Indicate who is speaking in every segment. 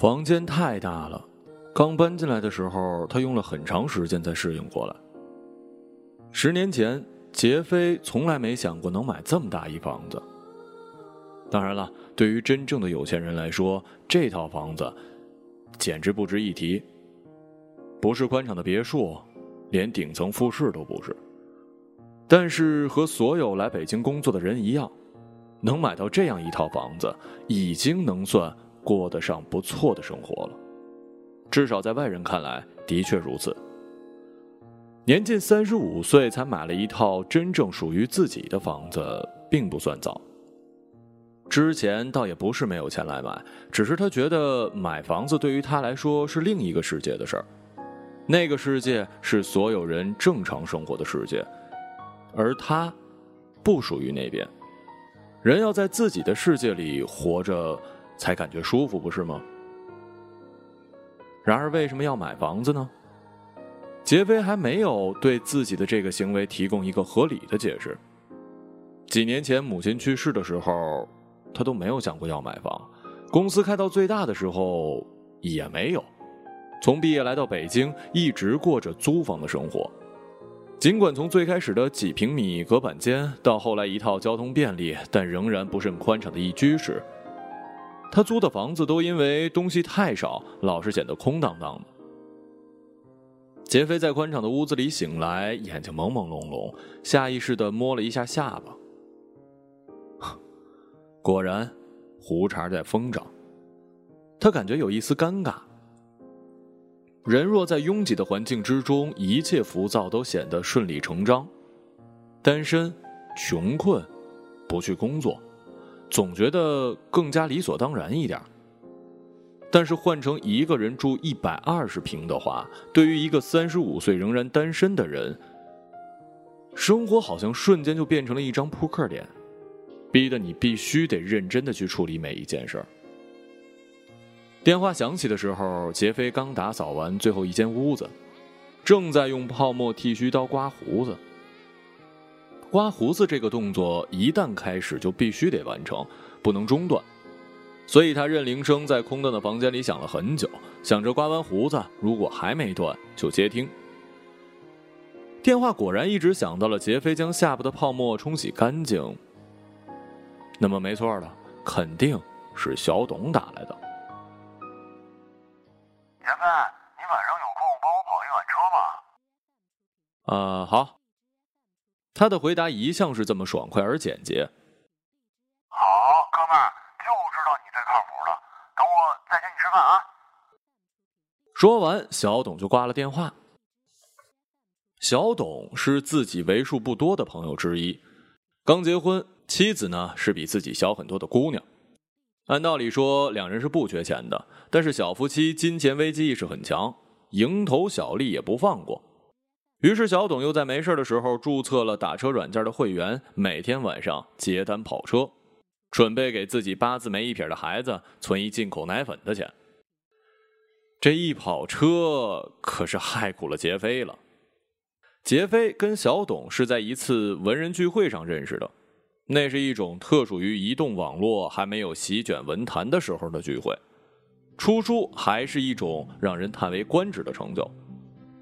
Speaker 1: 房间太大了，刚搬进来的时候，他用了很长时间才适应过来。十年前，杰飞从来没想过能买这么大一房子。当然了，对于真正的有钱人来说，这套房子简直不值一提。不是宽敞的别墅，连顶层复式都不是。但是和所有来北京工作的人一样，能买到这样一套房子，已经能算。过得上不错的生活了，至少在外人看来的确如此。年近三十五岁才买了一套真正属于自己的房子，并不算早。之前倒也不是没有钱来买，只是他觉得买房子对于他来说是另一个世界的事儿，那个世界是所有人正常生活的世界，而他不属于那边。人要在自己的世界里活着。才感觉舒服，不是吗？然而，为什么要买房子呢？杰飞还没有对自己的这个行为提供一个合理的解释。几年前母亲去世的时候，他都没有想过要买房。公司开到最大的时候也没有。从毕业来到北京，一直过着租房的生活。尽管从最开始的几平米隔板间，到后来一套交通便利但仍然不甚宽敞的一居室。他租的房子都因为东西太少，老是显得空荡荡的。杰飞在宽敞的屋子里醒来，眼睛朦朦胧胧，下意识的摸了一下下巴。果然，胡茬在疯长。他感觉有一丝尴尬。人若在拥挤的环境之中，一切浮躁都显得顺理成章。单身、穷困、不去工作。总觉得更加理所当然一点但是换成一个人住一百二十平的话，对于一个三十五岁仍然单身的人，生活好像瞬间就变成了一张扑克脸，逼得你必须得认真的去处理每一件事儿。电话响起的时候，杰飞刚打扫完最后一间屋子，正在用泡沫剃须刀刮胡子。刮胡子这个动作一旦开始就必须得完成，不能中断，所以他任铃声在空荡的房间里响了很久，想着刮完胡子如果还没断就接听。电话果然一直响到了杰飞将下巴的泡沫冲洗干净。那么没错了，肯定是小董打来的。
Speaker 2: 杰飞，你晚上有空帮我跑一晚
Speaker 1: 车吗？呃，好。他的回答一向是这么爽快而简洁。
Speaker 2: 好，哥们儿，就知道你最靠谱了。等我再请你吃饭啊！
Speaker 1: 说完，小董就挂了电话。小董是自己为数不多的朋友之一，刚结婚，妻子呢是比自己小很多的姑娘。按道理说，两人是不缺钱的，但是小夫妻金钱危机意识很强，蝇头小利也不放过。于是，小董又在没事的时候注册了打车软件的会员，每天晚上接单跑车，准备给自己八字没一撇的孩子存一进口奶粉的钱。这一跑车可是害苦了杰飞了。杰飞跟小董是在一次文人聚会上认识的，那是一种特属于移动网络还没有席卷文坛的时候的聚会，出书还是一种让人叹为观止的成就。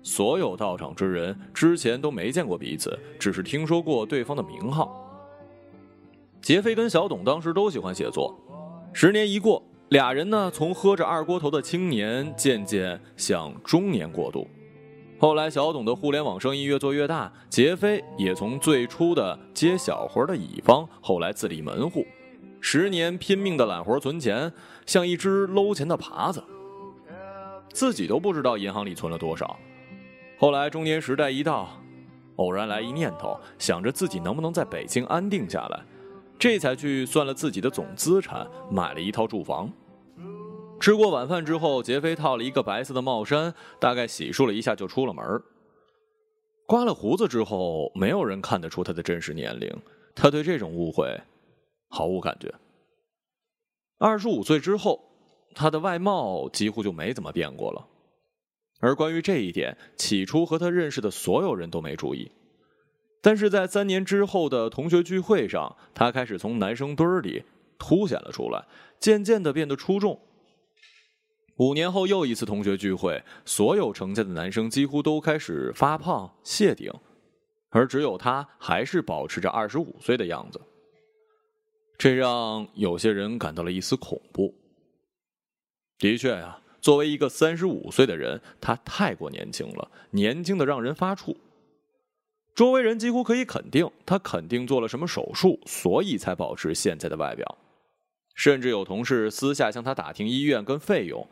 Speaker 1: 所有到场之人之前都没见过彼此，只是听说过对方的名号。杰飞跟小董当时都喜欢写作，十年一过，俩人呢从喝着二锅头的青年渐渐向中年过渡。后来小董的互联网生意越做越大，杰飞也从最初的接小活的乙方，后来自立门户，十年拼命的揽活存钱，像一只搂钱的耙子，自己都不知道银行里存了多少。后来中年时代一到，偶然来一念头，想着自己能不能在北京安定下来，这才去算了自己的总资产，买了一套住房。吃过晚饭之后，杰飞套了一个白色的帽衫，大概洗漱了一下就出了门。刮了胡子之后，没有人看得出他的真实年龄，他对这种误会毫无感觉。二十五岁之后，他的外貌几乎就没怎么变过了。而关于这一点，起初和他认识的所有人都没注意，但是在三年之后的同学聚会上，他开始从男生堆儿里凸显了出来，渐渐的变得出众。五年后又一次同学聚会，所有成家的男生几乎都开始发胖谢顶，而只有他还是保持着二十五岁的样子。这让有些人感到了一丝恐怖。的确呀，作为一个三十五岁的人，他太过年轻了，年轻的让人发怵。周围人几乎可以肯定，他肯定做了什么手术，所以才保持现在的外表。甚至有同事私下向他打听医院跟费用，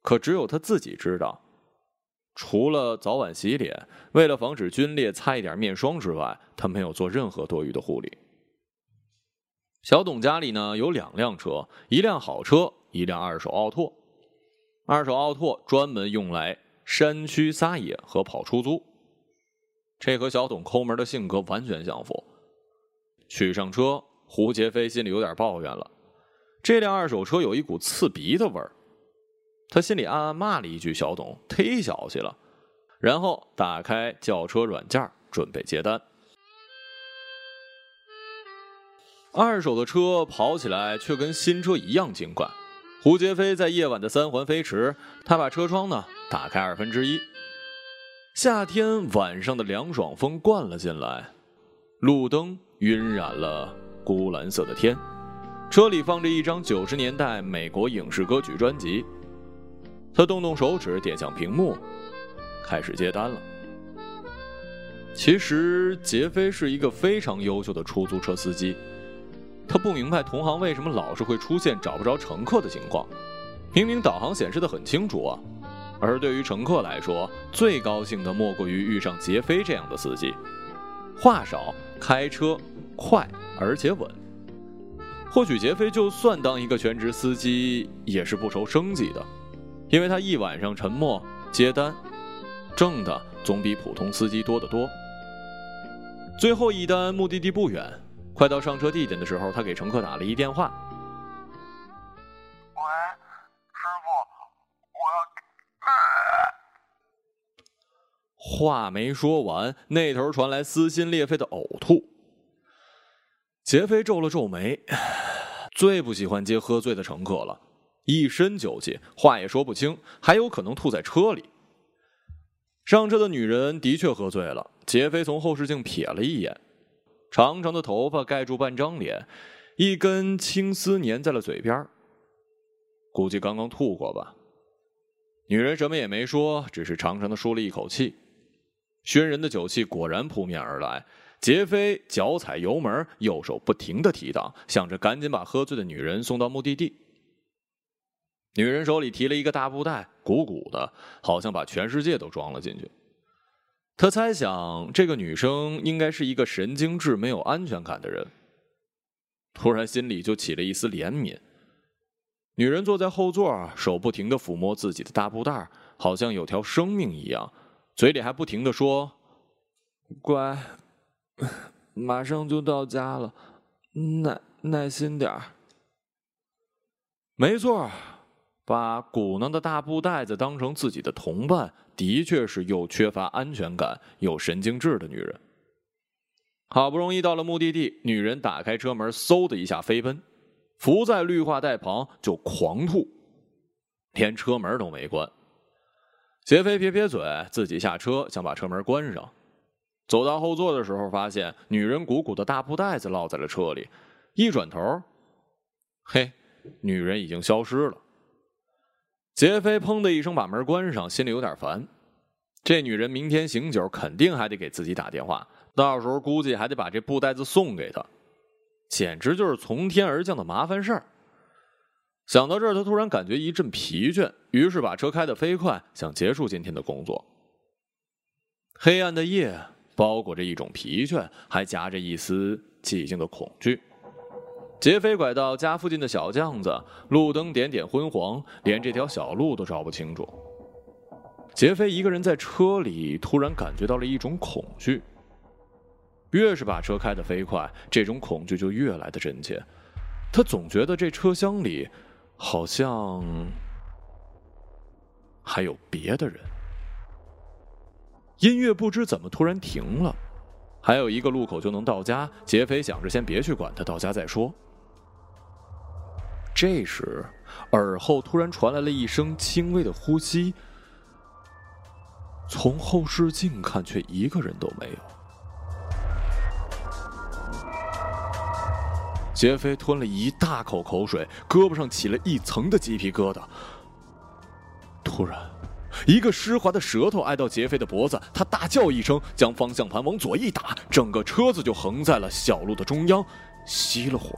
Speaker 1: 可只有他自己知道，除了早晚洗脸、为了防止皲裂擦一点面霜之外，他没有做任何多余的护理。小董家里呢有两辆车，一辆好车，一辆二手奥拓。二手奥拓专门用来山区撒野和跑出租。这和小董抠门的性格完全相符。取上车，胡杰飞心里有点抱怨了：这辆二手车有一股刺鼻的味儿。他心里暗暗骂了一句：“小董忒小气了。”然后打开叫车软件，准备接单。二手的车跑起来却跟新车一样轻快。胡杰飞在夜晚的三环飞驰，他把车窗呢打开二分之一。夏天晚上的凉爽风灌了进来，路灯晕染了钴蓝色的天。车里放着一张九十年代美国影视歌曲专辑。他动动手指，点向屏幕，开始接单了。其实杰飞是一个非常优秀的出租车司机。他不明白同行为什么老是会出现找不着乘客的情况，明明导航显示的很清楚啊。而对于乘客来说，最高兴的莫过于遇上杰飞这样的司机，话少，开车快而且稳。或许杰飞就算当一个全职司机，也是不愁生计的，因为他一晚上沉默接单，挣的总比普通司机多得多。最后一单目的地不远，快到上车地点的时候，他给乘客打了一电话。喂，师傅，我要话没说完，那头传来撕心裂肺的呕吐。杰飞皱了皱眉，最不喜欢接喝醉的乘客了，一身酒气，话也说不清，还有可能吐在车里。上车的女人的确喝醉了，杰飞从后视镜瞥了一眼，长长的头发盖住半张脸，一根青丝粘在了嘴边，估计刚刚吐过吧。女人什么也没说，只是长长的舒了一口气。熏人的酒气果然扑面而来，杰飞脚踩油门，右手不停的提档，想着赶紧把喝醉的女人送到目的地。女人手里提了一个大布袋，鼓鼓的，好像把全世界都装了进去。他猜想，这个女生应该是一个神经质、没有安全感的人。突然心里就起了一丝怜悯。女人坐在后座，手不停的抚摸自己的大布袋，好像有条生命一样。嘴里还不停的说：“乖，马上就到家了，耐耐心点儿。”没错，把鼓囊的大布袋子当成自己的同伴，的确是又缺乏安全感又神经质的女人。好不容易到了目的地，女人打开车门，嗖的一下飞奔，伏在绿化带旁就狂吐，连车门都没关。杰飞撇撇嘴，自己下车想把车门关上。走到后座的时候，发现女人鼓鼓的大布袋子落在了车里。一转头，嘿，女人已经消失了。杰飞砰的一声把门关上，心里有点烦。这女人明天醒酒肯定还得给自己打电话，到时候估计还得把这布袋子送给她，简直就是从天而降的麻烦事儿。想到这儿，他突然感觉一阵疲倦，于是把车开得飞快，想结束今天的工作。黑暗的夜包裹着一种疲倦，还夹着一丝寂静的恐惧。劫匪拐到家附近的小巷子，路灯点点昏黄，连这条小路都照不清楚。劫匪一个人在车里，突然感觉到了一种恐惧。越是把车开得飞快，这种恐惧就越来的真切。他总觉得这车厢里……好像还有别的人。音乐不知怎么突然停了，还有一个路口就能到家。劫匪想着先别去管他，到家再说。这时，耳后突然传来了一声轻微的呼吸。从后视镜看，却一个人都没有。杰飞吞了一大口口水，胳膊上起了一层的鸡皮疙瘩。突然，一个湿滑的舌头挨到杰飞的脖子，他大叫一声，将方向盘往左一打，整个车子就横在了小路的中央，熄了火。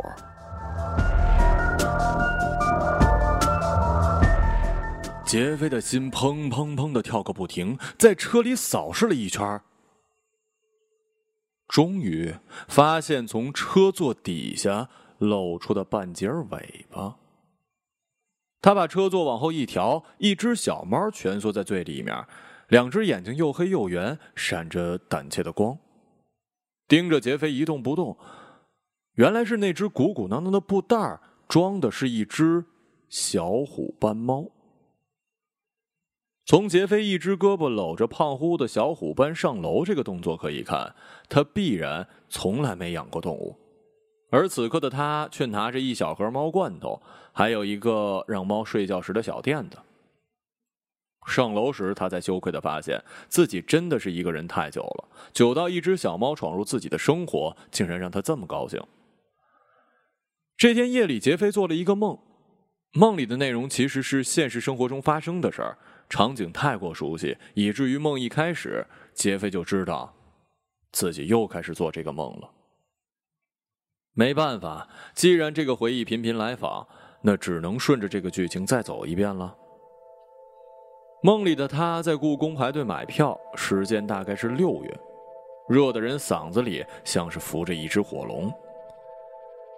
Speaker 1: 杰飞的心砰砰砰的跳个不停，在车里扫视了一圈，终于发现从车座底下露出的半截尾巴。他把车座往后一调，一只小猫蜷缩在最里面，两只眼睛又黑又圆，闪着胆怯的光，盯着杰飞一动不动。原来是那只鼓鼓囊囊的布袋装的是一只小虎斑猫。从杰飞一只胳膊搂着胖乎乎的小虎斑上楼这个动作可以看，他必然从来没养过动物，而此刻的他却拿着一小盒猫罐头，还有一个让猫睡觉时的小垫子。上楼时，他才羞愧的发现自己真的是一个人太久了，久到一只小猫闯入自己的生活，竟然让他这么高兴。这天夜里，杰飞做了一个梦，梦里的内容其实是现实生活中发生的事儿。场景太过熟悉，以至于梦一开始，杰飞就知道自己又开始做这个梦了。没办法，既然这个回忆频频来访，那只能顺着这个剧情再走一遍了。梦里的他在故宫排队买票，时间大概是六月，热的人嗓子里像是浮着一只火龙。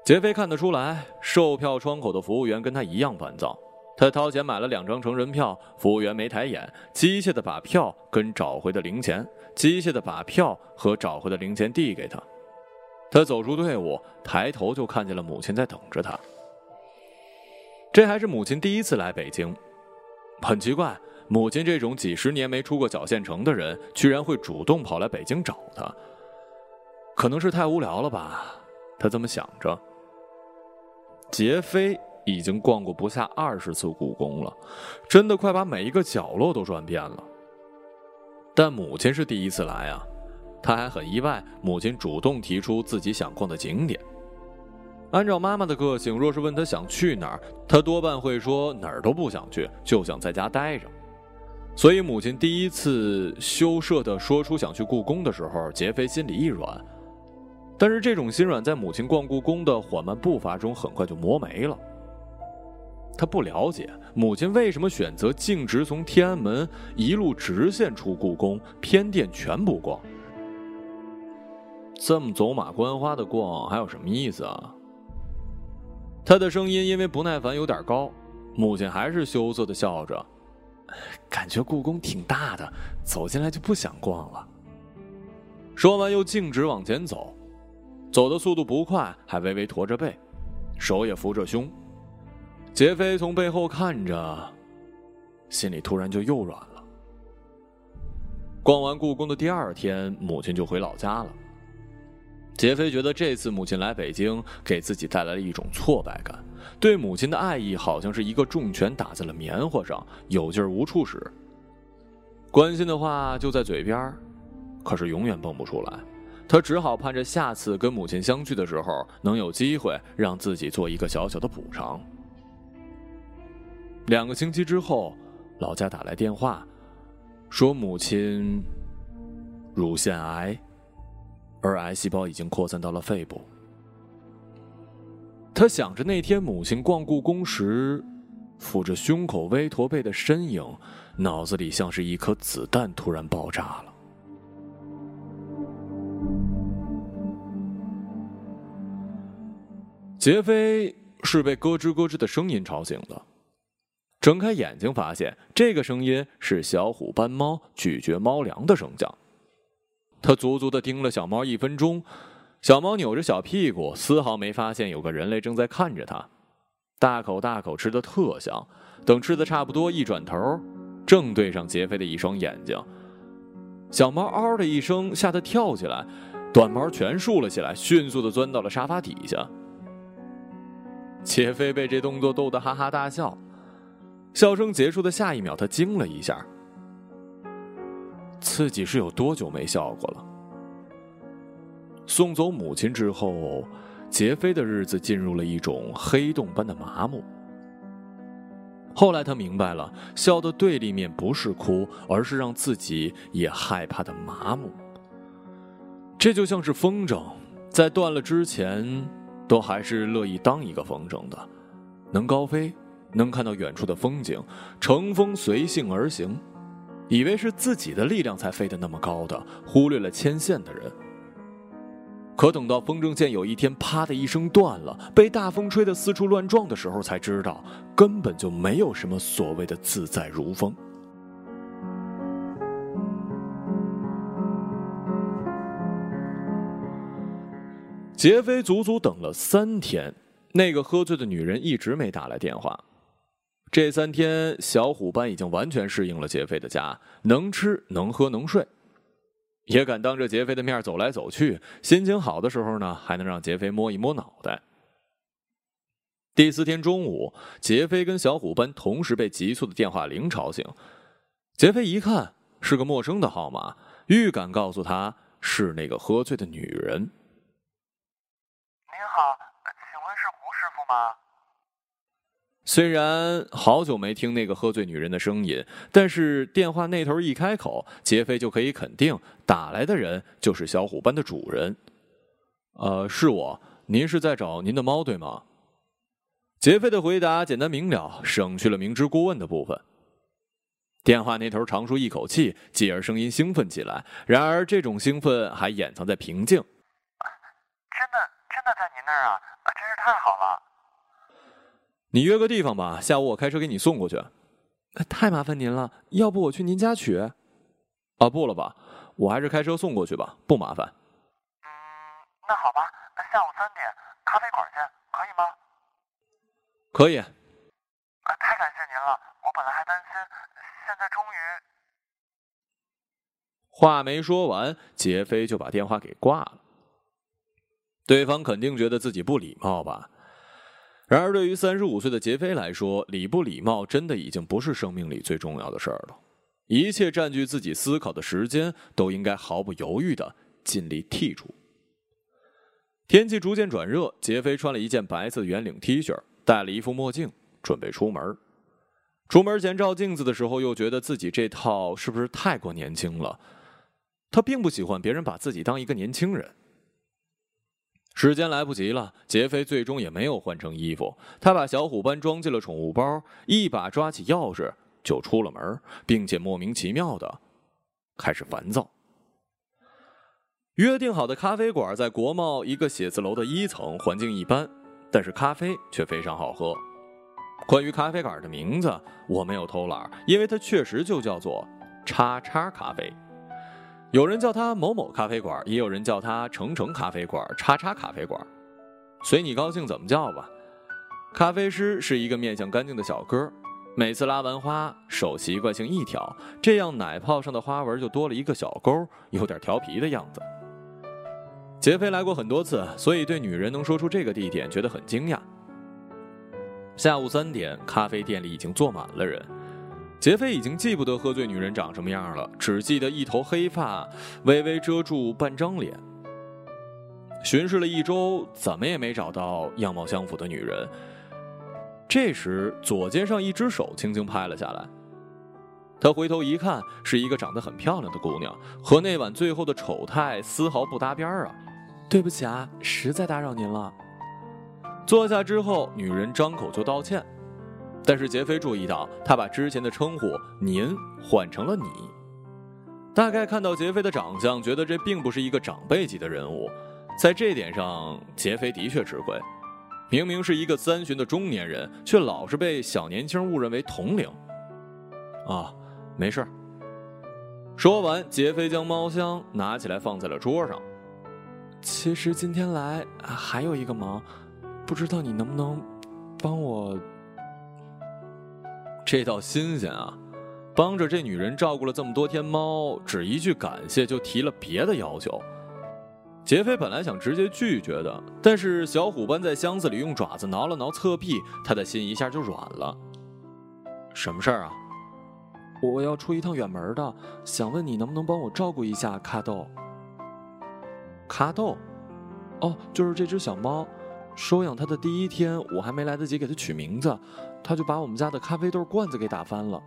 Speaker 1: 杰飞看得出来，售票窗口的服务员跟他一样烦躁。他掏钱买了两张成人票，服务员没抬眼，机械的把票跟找回的零钱，机械的把票和找回的零钱递给他。他走出队伍，抬头就看见了母亲在等着他。这还是母亲第一次来北京，很奇怪，母亲这种几十年没出过小县城的人，居然会主动跑来北京找他。可能是太无聊了吧，他这么想着。杰飞。已经逛过不下二十次故宫了，真的快把每一个角落都转遍了。但母亲是第一次来啊，他还很意外，母亲主动提出自己想逛的景点。按照妈妈的个性，若是问他想去哪儿，他多半会说哪儿都不想去，就想在家待着。所以母亲第一次羞涩的说出想去故宫的时候，杰飞心里一软。但是这种心软在母亲逛故宫的缓慢步伐中很快就磨没了。他不了解母亲为什么选择径直从天安门一路直线出故宫，偏殿全部逛。这么走马观花的逛还有什么意思啊？他的声音因为不耐烦有点高，母亲还是羞涩的笑着，感觉故宫挺大的，走进来就不想逛了。说完又径直往前走，走的速度不快，还微微驼着背，手也扶着胸。杰飞从背后看着，心里突然就又软了。逛完故宫的第二天，母亲就回老家了。杰飞觉得这次母亲来北京，给自己带来了一种挫败感，对母亲的爱意好像是一个重拳打在了棉花上，有劲儿无处使。关心的话就在嘴边，可是永远蹦不出来。他只好盼着下次跟母亲相聚的时候，能有机会让自己做一个小小的补偿。两个星期之后，老家打来电话，说母亲乳腺癌，而癌细胞已经扩散到了肺部。他想着那天母亲逛故宫时，抚着胸口微驼背的身影，脑子里像是一颗子弹突然爆炸了。杰飞是被咯吱咯吱的声音吵醒的。睁开眼睛，发现这个声音是小虎斑猫咀嚼猫粮的声响。他足足的盯了小猫一分钟，小猫扭着小屁股，丝毫没发现有个人类正在看着它，大口大口吃的特香。等吃的差不多，一转头，正对上杰飞的一双眼睛。小猫嗷的一声，吓得跳起来，短毛全竖了起来，迅速的钻到了沙发底下。杰飞被这动作逗得哈哈大笑，笑声结束的下一秒，他惊了一下，自己是有多久没笑过了？送走母亲之后，杰飞的日子进入了一种黑洞般的麻木。后来他明白了，笑的对立面不是哭，而是让自己也害怕的麻木。这就像是风筝，在断了之前，都还是乐意当一个风筝的，能高飞，能看到远处的风景，乘风随性而行，以为是自己的力量才飞得那么高的，忽略了牵线的人。可等到风筝线有一天啪的一声断了，被大风吹得四处乱撞的时候，才知道根本就没有什么所谓的自在如风。杰飞足足等了三天，那个喝醉的女人一直没打来电话。这三天，小虎班已经完全适应了杰飞的家，能吃能喝能睡。也敢当着杰飞的面走来走去，心情好的时候呢，还能让杰飞摸一摸脑袋。第四天中午，杰飞跟小虎班同时被急促的电话铃吵醒。杰飞一看是个陌生的号码，预感告诉他是那个喝醉的女人。您
Speaker 2: 好，请问是胡师傅吗？
Speaker 1: 虽然好久没听那个喝醉女人的声音，但是电话那头一开口，杰飞就可以肯定打来的人就是小虎班的主人。呃，是我，您是在找您的猫对吗？杰飞的回答简单明了，省去了明知故问的部分。电话那头长舒一口气，继而声音兴奋起来。然而，这种兴奋还掩藏在平静。
Speaker 2: 真的，真的在您那儿啊！真是太好了。
Speaker 1: 你约个地方吧，下午我开车给你送过去。太麻烦您了，要不我去您家取？啊，不了吧，我还是开车送过去吧，不麻烦。
Speaker 2: 嗯，那好吧，那下午三点咖啡馆见，可以吗？
Speaker 1: 可以。
Speaker 2: 太感谢您了，我本来还担心，现在终于……
Speaker 1: 话没说完，杰飞就把电话给挂了。对方肯定觉得自己不礼貌吧。然而，对于三十五岁的杰飞来说，礼不礼貌真的已经不是生命里最重要的事儿了。一切占据自己思考的时间，都应该毫不犹豫的尽力剔除。天气逐渐转热，杰飞穿了一件白色圆领 T 恤，戴了一副墨镜，准备出门。出门前照镜子的时候，又觉得自己这套是不是太过年轻了？他并不喜欢别人把自己当一个年轻人。时间来不及了，杰飞最终也没有换成衣服。他把小虎斑装进了宠物包，一把抓起钥匙就出了门，并且莫名其妙的开始烦躁。约定好的咖啡馆在国贸一个写字楼的一层，环境一般，但是咖啡却非常好喝。关于咖啡馆的名字，我没有偷懒，因为它确实就叫做“叉叉咖啡”。有人叫它某某咖啡馆，也有人叫它程程咖啡馆、叉叉咖啡馆，随你高兴怎么叫吧。咖啡师是一个面相干净的小哥，每次拉完花，手习惯性一挑，这样奶泡上的花纹就多了一个小勾，有点调皮的样子。杰飞来过很多次，所以对女人能说出这个地点觉得很惊讶。下午三点，咖啡店里已经坐满了人。杰飞已经记不得喝醉女人长什么样了，只记得一头黑发微微遮住半张脸。巡视了一周，怎么也没找到样貌相符的女人。这时，左肩上一只手轻轻拍了下来。他回头一看，是一个长得很漂亮的姑娘，和那晚最后的丑态丝毫不搭边啊！对不起啊，实在打扰您了。坐下之后，女人张口就道歉。但是杰飞注意到，他把之前的称呼“您”换成了“你”，大概看到杰飞的长相，觉得这并不是一个长辈级的人物。在这点上，杰飞的确吃亏。明明是一个三旬的中年人，却老是被小年轻误认为同龄。啊，没事。说完，杰飞将猫箱拿起来放在了桌上。其实今天来还有一个忙，不知道你能不能帮我。这倒新鲜啊！帮着这女人照顾了这么多天猫，只一句感谢就提了别的要求。杰飞本来想直接拒绝的，但是小虎斑在箱子里用爪子挠了挠侧壁，他的心一下就软了。什么事儿啊？
Speaker 3: 我要出一趟远门的，想问你能不能帮我照顾一下卡豆？
Speaker 1: 卡豆？
Speaker 3: 哦，就是这只小猫。收养它的第一天，我还没来得及给它取名字，他就把我们家的咖啡豆罐子给打翻了。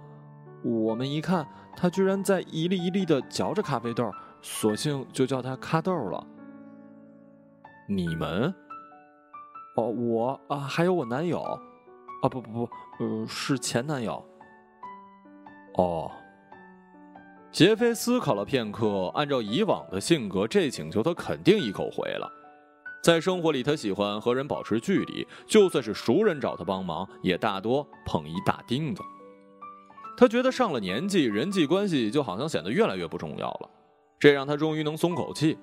Speaker 3: 我们一看，他居然在一粒一粒的嚼着咖啡豆，索性就叫他“咖豆了。
Speaker 1: 你们？
Speaker 3: 哦，我啊，还有我男友，啊不不不，呃，是前男友。
Speaker 1: 哦。杰飞思考了片刻，按照以往的性格，这请求他肯定一口回了。在生活里，他喜欢和人保持距离，就算是熟人找他帮忙，也大多碰一大钉子。他觉得上了年纪，人际关系就好像显得越来越不重要了，这让他终于能松口气。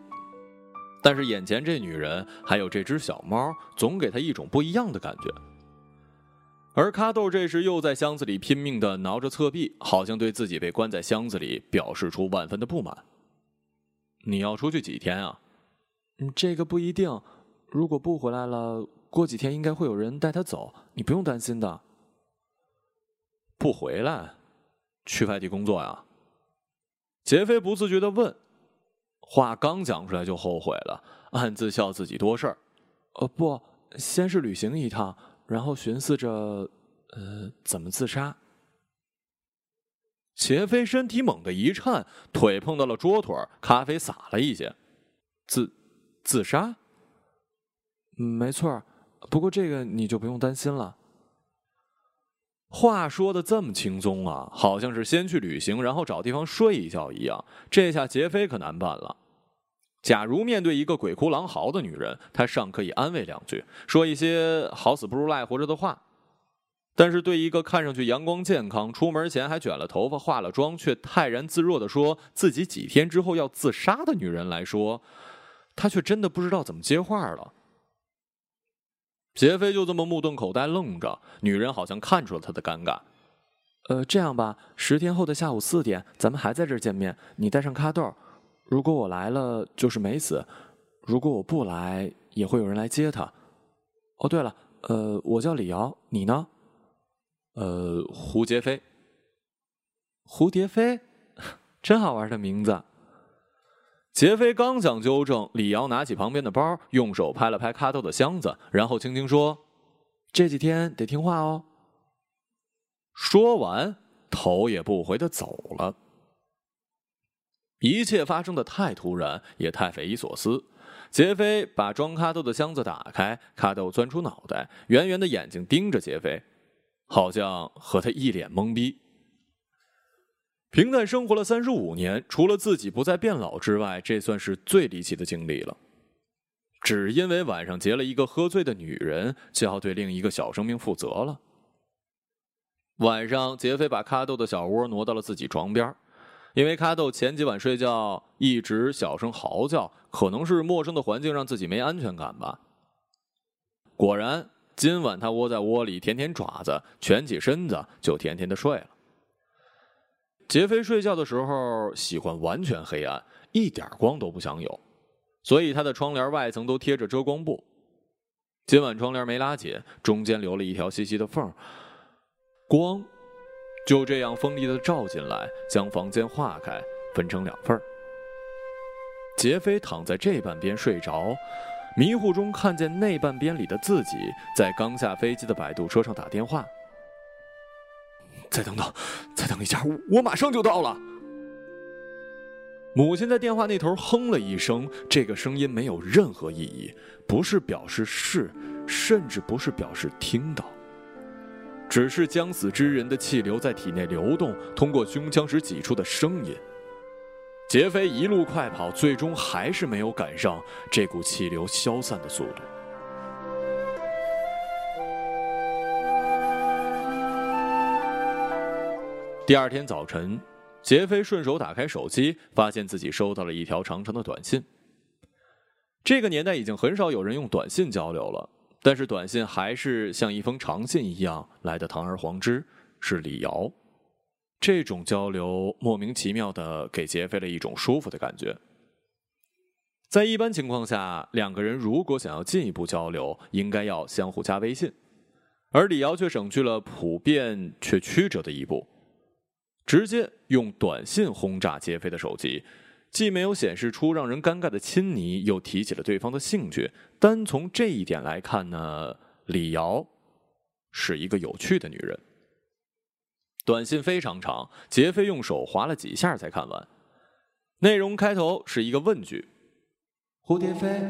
Speaker 1: 但是眼前这女人还有这只小猫，总给他一种不一样的感觉。而卡豆这时又在箱子里拼命的挠着侧壁，好像对自己被关在箱子里表示出万分的不满。你要出去几天啊？
Speaker 3: 嗯，这个不一定。如果不回来了，过几天应该会有人带他走，你不用担心的。
Speaker 1: 不回来？去外地工作呀？杰飞不自觉的问。话刚讲出来就后悔了，暗自笑自己多事儿。
Speaker 3: 呃，不，先是旅行一趟，然后寻思着，呃，怎么自杀。
Speaker 1: 杰飞身体猛地一颤，腿碰到了桌腿，咖啡洒了一些。自，自杀？
Speaker 3: 没错，不过这个你就不用担心了。
Speaker 1: 话说的这么轻松啊，好像是先去旅行，然后找地方睡一觉一样。这下杰飞可难办了。假如面对一个鬼哭狼嚎的女人，他尚可以安慰两句，说一些好死不如赖活着的话；但是对一个看上去阳光健康、出门前还卷了头发、化了妆，却泰然自若的说自己几天之后要自杀的女人来说，他却真的不知道怎么接话了。杰飞就这么目瞪口呆愣着，女人好像看出了他的尴尬。
Speaker 3: 呃，这样吧，十天后的下午四点，咱们还在这儿见面。你带上咖豆，如果我来了，就是没死；如果我不来，也会有人来接他。哦，对了，呃，我叫李瑶，你呢？
Speaker 1: 呃，胡杰飞。
Speaker 3: 蝴蝶飞，真好玩的名字。
Speaker 1: 杰飞刚想纠正，李瑶拿起旁边的包，用手拍了拍卡豆的箱子，然后轻轻说：“
Speaker 3: 这几天得听话哦。”
Speaker 1: 说完，头也不回的走了。一切发生的太突然，也太匪夷所思。杰飞把装卡豆的箱子打开，卡豆钻出脑袋，圆圆的眼睛盯着杰飞，好像和他一脸懵逼。平淡生活了三十五年，除了自己不再变老之外，这算是最离奇的经历了。只因为晚上结了一个喝醉的女人，就要对另一个小生命负责了。晚上，杰飞把卡豆的小窝挪到了自己床边，因为卡豆前几晚睡觉一直小声嚎叫，可能是陌生的环境让自己没安全感吧。果然，今晚他窝在窝里舔舔爪子，蜷起身子就甜甜的睡了。杰飞睡觉的时候喜欢完全黑暗，一点光都不想有，所以他的窗帘外层都贴着遮光布。今晚窗帘没拉紧，中间留了一条细细的缝，光就这样锋利的照进来，将房间划开，分成两份。杰飞躺在这半边睡着，迷糊中看见那半边里的自己在刚下飞机的摆渡车上打电话。再等等，再等一下，我马上就到了。母亲在电话那头哼了一声，这个声音没有任何意义，不是表示是，甚至不是表示听到，只是将死之人的气流在体内流动，通过胸腔时挤出的声音。杰飞一路快跑，最终还是没有赶上这股气流消散的速度。第二天早晨，杰飞顺手打开手机，发现自己收到了一条长长的短信。这个年代已经很少有人用短信交流了，但是短信还是像一封长信一样来的堂而皇之，是李瑶。这种交流莫名其妙的给杰飞了一种舒服的感觉。在一般情况下，两个人如果想要进一步交流，应该要相互加微信，而李瑶却省去了普遍却曲折的一步，直接用短信轰炸杰飞的手机，既没有显示出让人尴尬的亲昵，又提起了对方的兴趣。单从这一点来看呢，李瑶是一个有趣的女人。短信非常长，杰飞用手划了几下才看完。内容开头是一个问句：“
Speaker 3: 蝴蝶飞，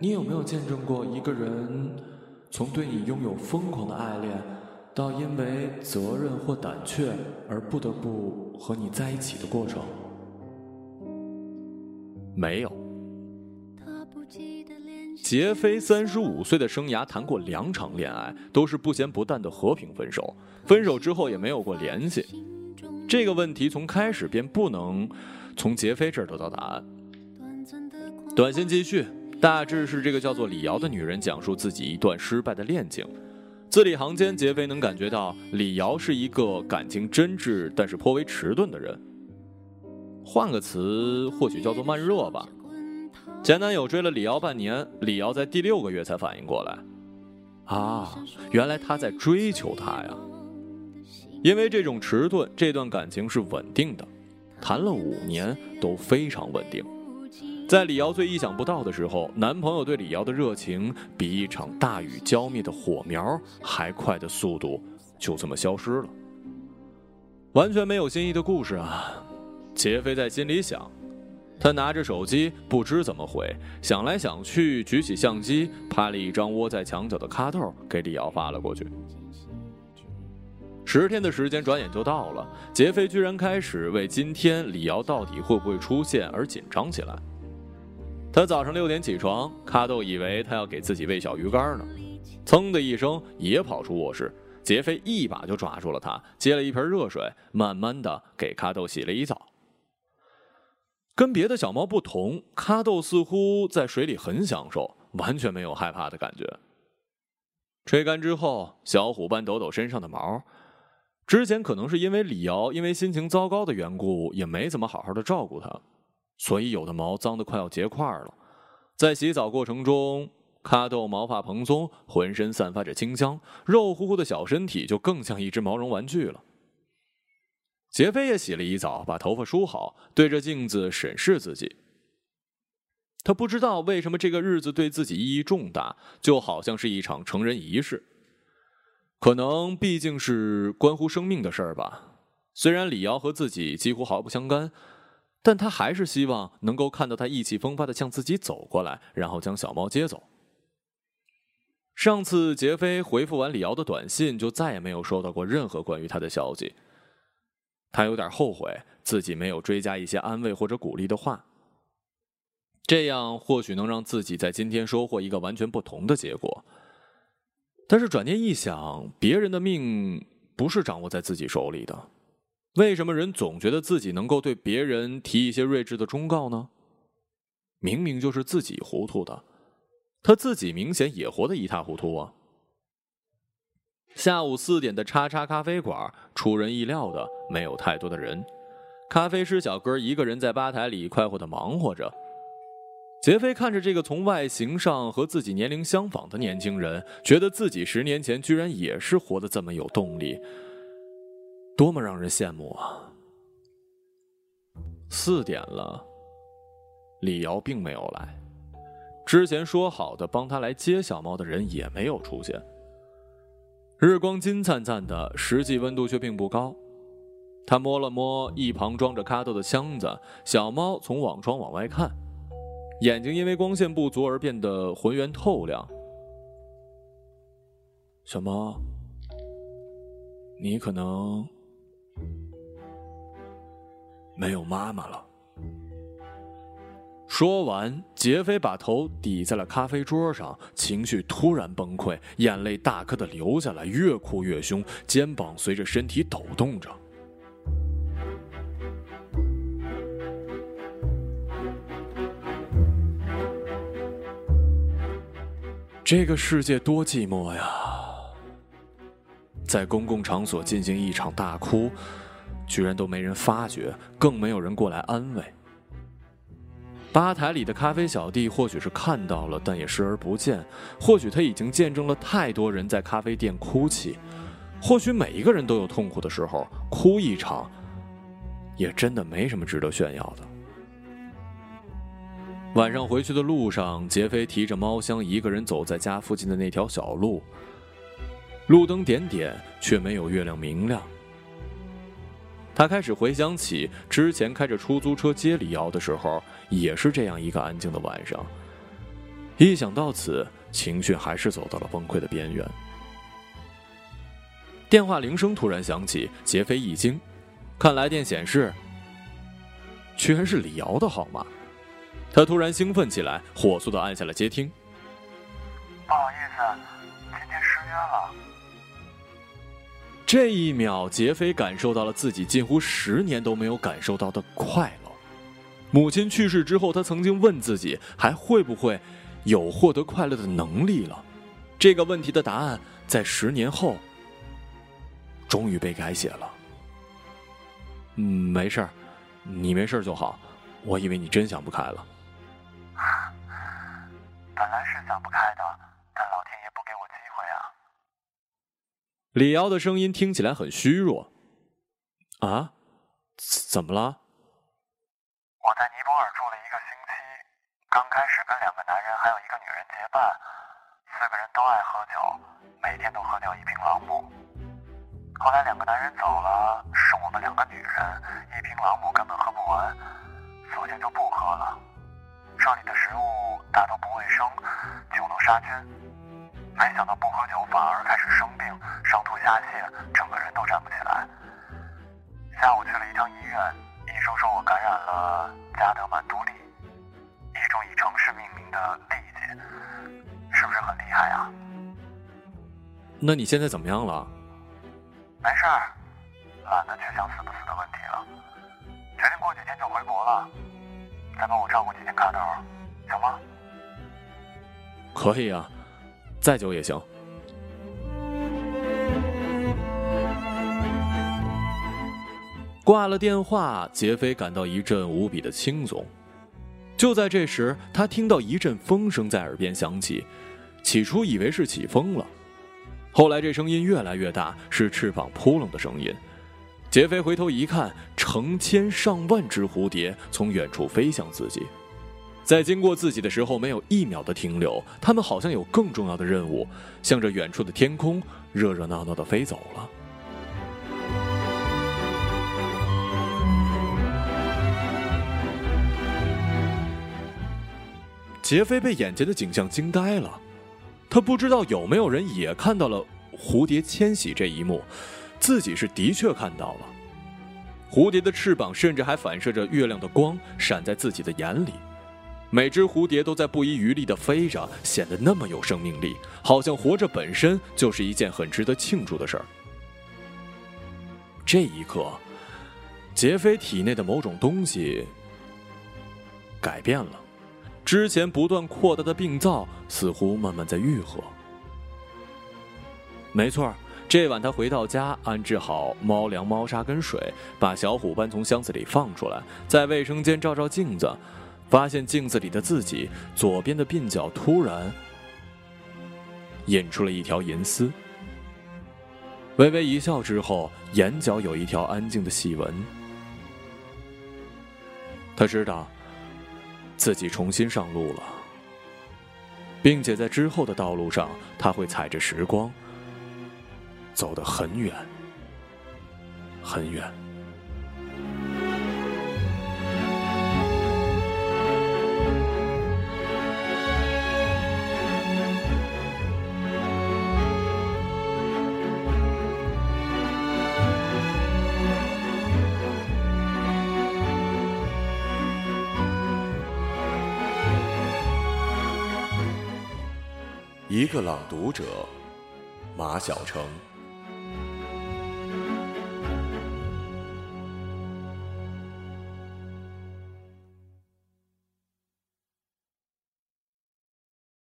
Speaker 3: 你有没有见证过一个人从对你拥有疯狂的爱恋，到因为责任或胆怯而不得不和你在一起的过程？”
Speaker 1: 没有。杰飞三十五岁的生涯谈过两场恋爱，都是不咸不淡的和平分手。分手之后也没有过联系。这个问题从开始便不能从杰飞这儿得到答案。短信继续，大致是这个叫做李瑶的女人讲述自己一段失败的恋情。字里行间，杰飞能感觉到李瑶是一个感情真挚但是颇为迟钝的人。换个词，或许叫做慢热吧。前男友追了李瑶半年，李瑶在第六个月才反应过来，啊，原来他在追求她呀。因为这种迟钝，这段感情是稳定的，谈了五年都非常稳定。在李瑶最意想不到的时候，男朋友对李瑶的热情比一场大雨浇灭的火苗还快的速度，就这么消失了。完全没有新意的故事啊！杰飞在心里想。他拿着手机，不知怎么回，想来想去，举起相机，拍了一张窝在墙角的卡豆，给李瑶发了过去。十天的时间转眼就到了，杰飞居然开始为今天李瑶到底会不会出现而紧张起来。他早上六点起床，咖豆以为他要给自己喂小鱼干呢，噌的一声也跑出卧室，杰飞一把就抓住了他，接了一盆热水，慢慢的给咖豆洗了一澡。跟别的小猫不同，咖豆似乎在水里很享受，完全没有害怕的感觉。吹干之后，小虎斑抖抖身上的毛。之前可能是因为李瑶因为心情糟糕的缘故，也没怎么好好的照顾它，所以有的毛脏的快要结块了。在洗澡过程中，咖豆毛发蓬松，浑身散发着清香，肉乎乎的小身体就更像一只毛绒玩具了。杰飞也洗了一澡，把头发梳好，对着镜子审视自己。他不知道为什么这个日子对自己意义重大，就好像是一场成人仪式。可能毕竟是关乎生命的事儿吧。虽然李瑶和自己几乎毫不相干，但他还是希望能够看到他意气风发的向自己走过来，然后将小猫接走。上次杰飞回复完李瑶的短信，就再也没有收到过任何关于他的消息。他有点后悔自己没有追加一些安慰或者鼓励的话，这样或许能让自己在今天收获一个完全不同的结果。但是转念一想，别人的命不是掌握在自己手里的，为什么人总觉得自己能够对别人提一些睿智的忠告呢？明明就是自己糊涂的，他自己明显也活得一塌糊涂啊。下午四点的叉叉咖啡馆，出人意料的没有太多的人。咖啡师小哥一个人在吧台里快活的忙活着。杰飞看着这个从外形上和自己年龄相仿的年轻人，觉得自己十年前居然也是活得这么有动力，多么让人羡慕啊！四点了，李瑶并没有来，之前说好的帮他来接小猫的人也没有出现。日光金灿灿的，实际温度却并不高。他摸了摸一旁装着咖豆的箱子，小猫从网窗往外看，眼睛因为光线不足而变得浑圆透亮。小猫，你可能没有妈妈了。说完，杰飞把头抵在了咖啡桌上，情绪突然崩溃，眼泪大颗的流下来，越哭越凶，肩膀随着身体抖动着。这个世界多寂寞呀！在公共场所进行一场大哭，居然都没人发觉，更没有人过来安慰。吧台里的咖啡小弟或许是看到了，但也视而不见；或许他已经见证了太多人在咖啡店哭泣；或许每一个人都有痛苦的时候，哭一场，也真的没什么值得炫耀的。晚上回去的路上，杰飞提着猫箱，一个人走在家附近的那条小路。路灯点点，却没有月亮明亮。他开始回想起之前开着出租车接李瑶的时候，也是这样一个安静的晚上。一想到此，情绪还是走到了崩溃的边缘。电话铃声突然响起，杰飞一惊，看来电显示，居然是李瑶的号码。他突然兴奋起来，火速的按下了接听。
Speaker 2: 不好意思，今天失约了。
Speaker 1: 这一秒，杰飞感受到了自己近乎十年都没有感受到的快乐。母亲去世之后，他曾经问自己，还会不会有获得快乐的能力了？这个问题的答案，在十年后，终于被改写了。没事儿，你没事就好。我以为你真想不开了。
Speaker 2: 本来是想不开的，但老天爷不给我机会啊！
Speaker 1: 李瑶的声音听起来很虚弱。啊？怎么了？
Speaker 2: 我在尼泊尔住了一个星期，刚开始跟两个男人还有一个女人结伴，四个人都爱喝酒，每天都喝掉一瓶朗姆。后来两个男人走了，剩我们两个女人，一瓶朗姆根本喝不完，索性就不喝了。这里的食物大都不卫生，酒能杀菌。没想到不喝酒反而开始生病，上吐下泻，整个人都站不起来。下午去了一趟医院，医生说我感染了加德满都痢，一种以城市命名的痢疾，是不是很厉害啊？
Speaker 1: 那你现在怎么样了？
Speaker 2: 没事儿，懒得去想死不死的问题了，决定过几天就回国了。再帮我照顾几天卡头，行吗？
Speaker 1: 可以啊，再久也行。挂了电话，杰飞感到一阵无比的轻松。就在这时，他听到一阵风声在耳边响起，起初以为是起风了，后来这声音越来越大，是翅膀扑棱的声音。杰飞回头一看，成千上万只蝴蝶从远处飞向自己，在经过自己的时候没有一秒的停留，他们好像有更重要的任务，向着远处的天空热热闹闹的飞走了。杰飞被眼前的景象惊呆了，他不知道有没有人也看到了蝴蝶迁徙这一幕，自己是的确看到了。蝴蝶的翅膀甚至还反射着月亮的光，闪在自己的眼里。每只蝴蝶都在不遗余力地飞着，显得那么有生命力，好像活着本身就是一件很值得庆祝的事儿。这一刻，杰飞体内的某种东西改变了。之前不断扩大的病灶似乎慢慢在愈合。没错，这晚他回到家，安置好猫粮、猫砂跟水，把小虎斑从箱子里放出来，在卫生间照照镜子，发现镜子里的自己左边的鬓角突然引出了一条银丝。微微一笑之后，眼角有一条安静的细纹。他知道。自己重新上路了，并且在之后的道路上，他会踩着时光，走得很远，很远。
Speaker 4: 个朗读者，马晓成。